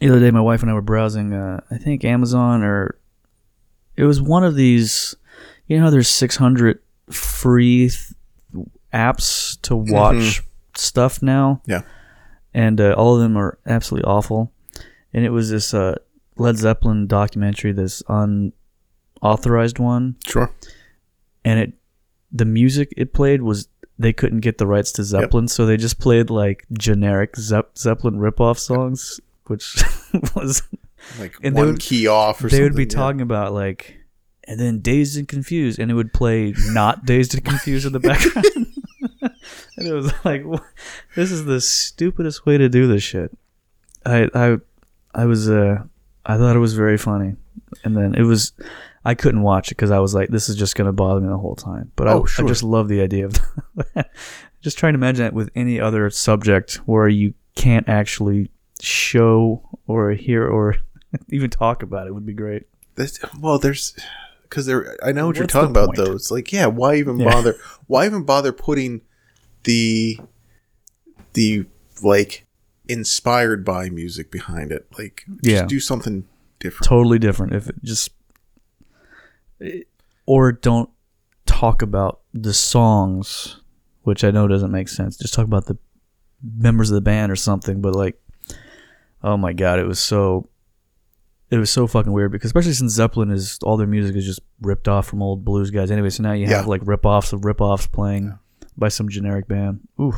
the other day my wife and I were browsing uh, I think Amazon or it was one of these you know how there's 600 free th- apps to watch stuff now? Yeah. and uh, all of them are absolutely awful. And it was this uh, Led Zeppelin documentary this unauthorized one. Sure. and it the music it played was they couldn't get the rights to Zeppelin, so they just played like generic Zepp- Zeppelin ripoff songs, which was Like And one would- key off or they would be yeah. talking about like, and then Dazed and Confused, and it would play not Dazed and Confused in the background, and it was like, this is the stupidest way to do this shit. I I I was uh I thought it was very funny, and then it was. I couldn't watch it because I was like, "This is just gonna bother me the whole time." But Oh, I, sure. I just love the idea of just trying to imagine that with any other subject where you can't actually show or hear or even talk about it would be great. That's, well, there's because there. I know what you're talking about, point? though. It's like, yeah, why even Yeah. bother? Why even bother putting the the like inspired by music behind it? Like, Yeah. do something different. Totally different. If it just or don't talk about the songs, which I know doesn't make sense. Just talk about the members of the band or something. But like, oh my god, it was so. It was so fucking weird because especially since Zeppelin is all their music is just ripped off from old blues guys anyway. So now you have Yeah. like rip-offs of rip-offs playing by some generic band. Ooh,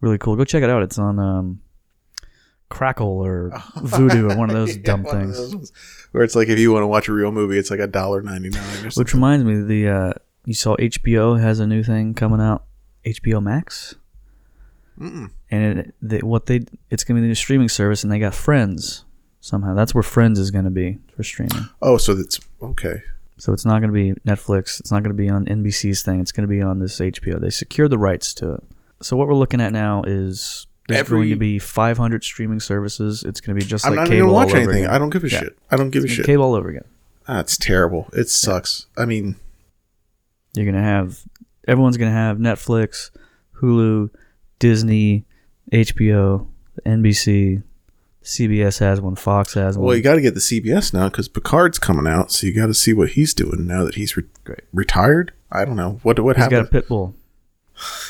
really cool. Go check it out. It's on um, Crackle or Vudu or one of those Yeah, dumb things. those Where it's like if you want to watch a real movie, it's like a dollar ninety nine Which reminds me, the uh, you saw HBO has a new thing coming out, HBO Max, Mm-mm. and it, they, what they it's gonna be the new streaming service, and they got Friends somehow. That's where Friends is gonna be for streaming. Oh, so that's okay. So it's not gonna be Netflix. It's not gonna be on NBC's thing. It's gonna be on this HBO. They secured the rights to it. So what we're looking at now is there's Every- going to be 500 streaming services. It's gonna be just I'm like not cable all watch anything. again. I don't give a Yeah. shit. I don't give a It's gonna shit. Cable all over again. That's terrible. It sucks. I mean, You're gonna have everyone's gonna have Netflix, Hulu, Disney, HBO, NBC, CBS has one, Fox has one. well, you got to get the CBS now because Picard's coming out, so you got to see what he's doing now that he's re- retired. I don't know what what He's got a happened. pit bull.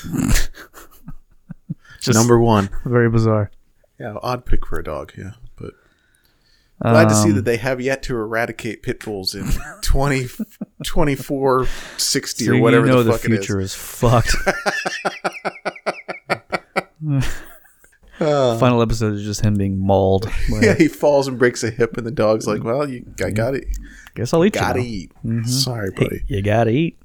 Just Number one, very bizarre. yeah, odd pick for a dog. Yeah, but glad to see Um, that they have yet to eradicate pit bulls in 20, 24, 60 so or whatever you know the the, fuck it is. future is fucked. Uh, Final episode is just him being mauled. Like, yeah, he falls and breaks a hip, and the dog's like, "Well, you, I got it, Guess I'll eat You gotta you. now. eat." Mhm. Sorry, Hey, buddy. you gotta eat.